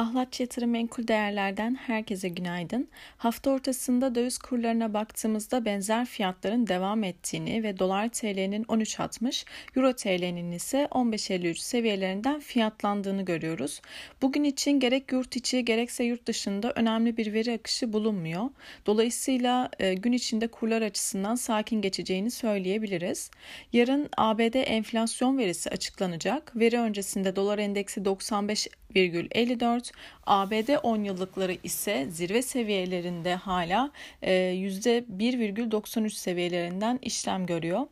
Ahlatçı Yatırım Menkul Değerler'den herkese günaydın. Hafta ortasında döviz kurlarına baktığımızda benzer fiyatların devam ettiğini ve dolar TL'nin 13.60, euro TL'nin ise 15.53 seviyelerinden fiyatlandığını görüyoruz. Bugün için gerek yurt içi gerekse yurt dışında önemli bir veri akışı bulunmuyor. Dolayısıyla e, gün içinde kurlar açısından sakin geçeceğini söyleyebiliriz. Yarın ABD enflasyon verisi açıklanacak. Veri öncesinde dolar endeksi 95,54 %4. ABD 10 yıllıkları ise zirve seviyelerinde hala %1,93 e, seviyelerinden işlem görüyor.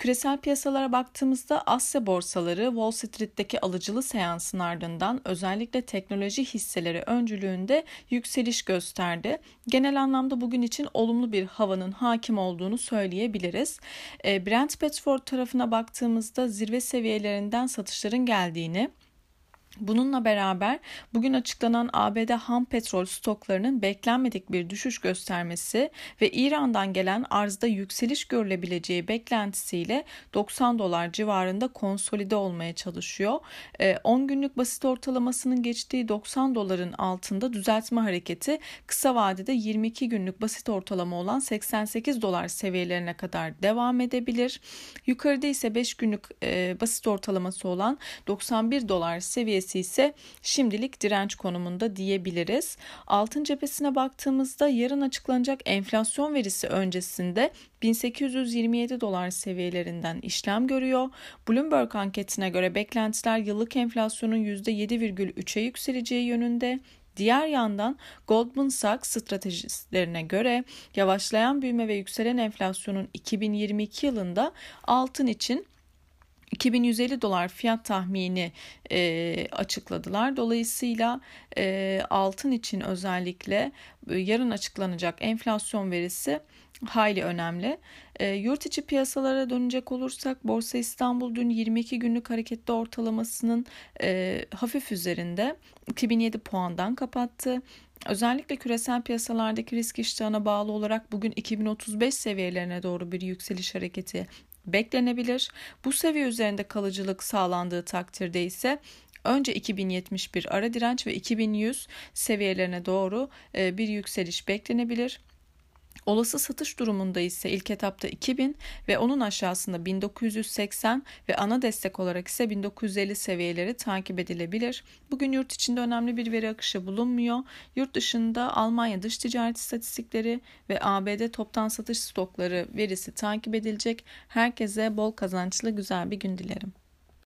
Küresel piyasalara baktığımızda Asya borsaları Wall Street'teki alıcılı seansın ardından özellikle teknoloji hisseleri öncülüğünde yükseliş gösterdi. Genel anlamda bugün için olumlu bir havanın hakim olduğunu söyleyebiliriz. E, Brent Petrol tarafına baktığımızda zirve seviyelerinden satışların geldiğini Bununla beraber bugün açıklanan ABD ham petrol stoklarının beklenmedik bir düşüş göstermesi ve İran'dan gelen arzda yükseliş görülebileceği beklentisiyle 90 dolar civarında konsolide olmaya çalışıyor. 10 ee, günlük basit ortalamasının geçtiği 90 doların altında düzeltme hareketi kısa vadede 22 günlük basit ortalama olan 88 dolar seviyelerine kadar devam edebilir. Yukarıda ise 5 günlük e, basit ortalaması olan 91 dolar seviyesi seviyesi ise şimdilik direnç konumunda diyebiliriz. Altın cephesine baktığımızda yarın açıklanacak enflasyon verisi öncesinde 1827 dolar seviyelerinden işlem görüyor. Bloomberg anketine göre beklentiler yıllık enflasyonun %7,3'e yükseleceği yönünde. Diğer yandan Goldman Sachs stratejistlerine göre yavaşlayan büyüme ve yükselen enflasyonun 2022 yılında altın için 2150 dolar fiyat tahmini e, açıkladılar. Dolayısıyla e, altın için özellikle e, yarın açıklanacak enflasyon verisi hayli önemli. E, yurt içi piyasalara dönecek olursak Borsa İstanbul dün 22 günlük hareketli ortalamasının e, hafif üzerinde 2007 puandan kapattı. Özellikle küresel piyasalardaki risk iştahına bağlı olarak bugün 2035 seviyelerine doğru bir yükseliş hareketi beklenebilir. Bu seviye üzerinde kalıcılık sağlandığı takdirde ise önce 2071 ara direnç ve 2100 seviyelerine doğru e, bir yükseliş beklenebilir. Olası satış durumunda ise ilk etapta 2000 ve onun aşağısında 1980 ve ana destek olarak ise 1950 seviyeleri takip edilebilir. Bugün yurt içinde önemli bir veri akışı bulunmuyor. Yurt dışında Almanya dış ticaret istatistikleri ve ABD toptan satış stokları verisi takip edilecek. Herkese bol kazançlı güzel bir gün dilerim.